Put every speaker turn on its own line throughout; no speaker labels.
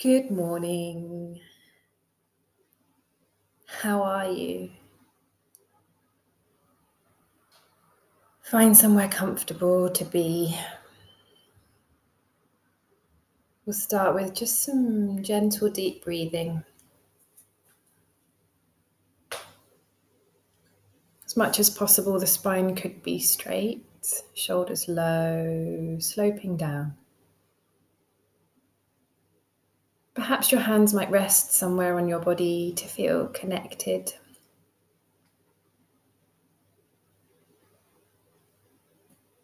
Good morning. How are you? Find somewhere comfortable to be. We'll start with just some gentle, deep breathing. As much as possible, the spine could be straight, shoulders low, sloping down. Perhaps your hands might rest somewhere on your body to feel connected.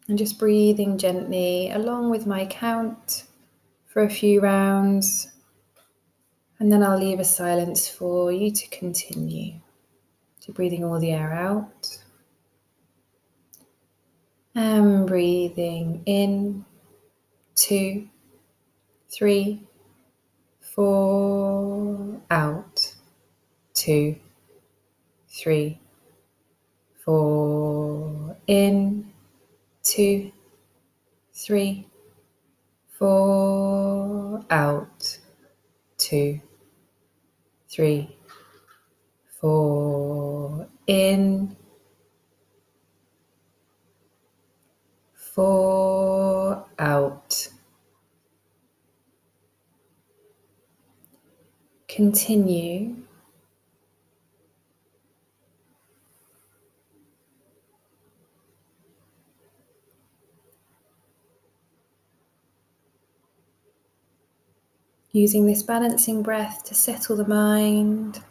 And just breathing gently along with my count for a few rounds. And then I'll leave a silence for you to continue. So, breathing all the air out. And breathing in, two, three, four, out, two, three, four, in, two, three, four, out, two, three, four, in, four, out. Continue using this balancing breath to settle the mind.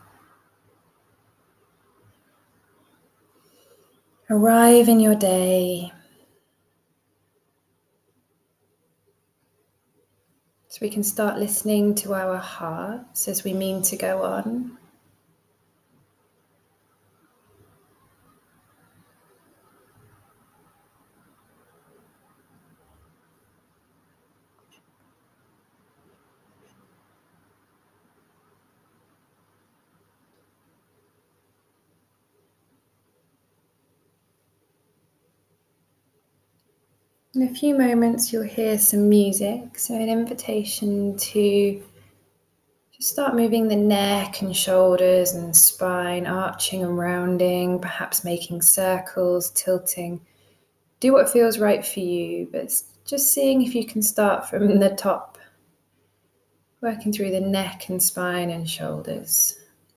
Arrive in your day. So we can start listening to our hearts as we mean to go on. In a few moments, you'll hear some music, so an invitation to just start moving the neck and shoulders and spine, arching and rounding, perhaps making circles, tilting. Do what feels right for you, but just seeing if you can start from the top, working through the neck and spine and shoulders.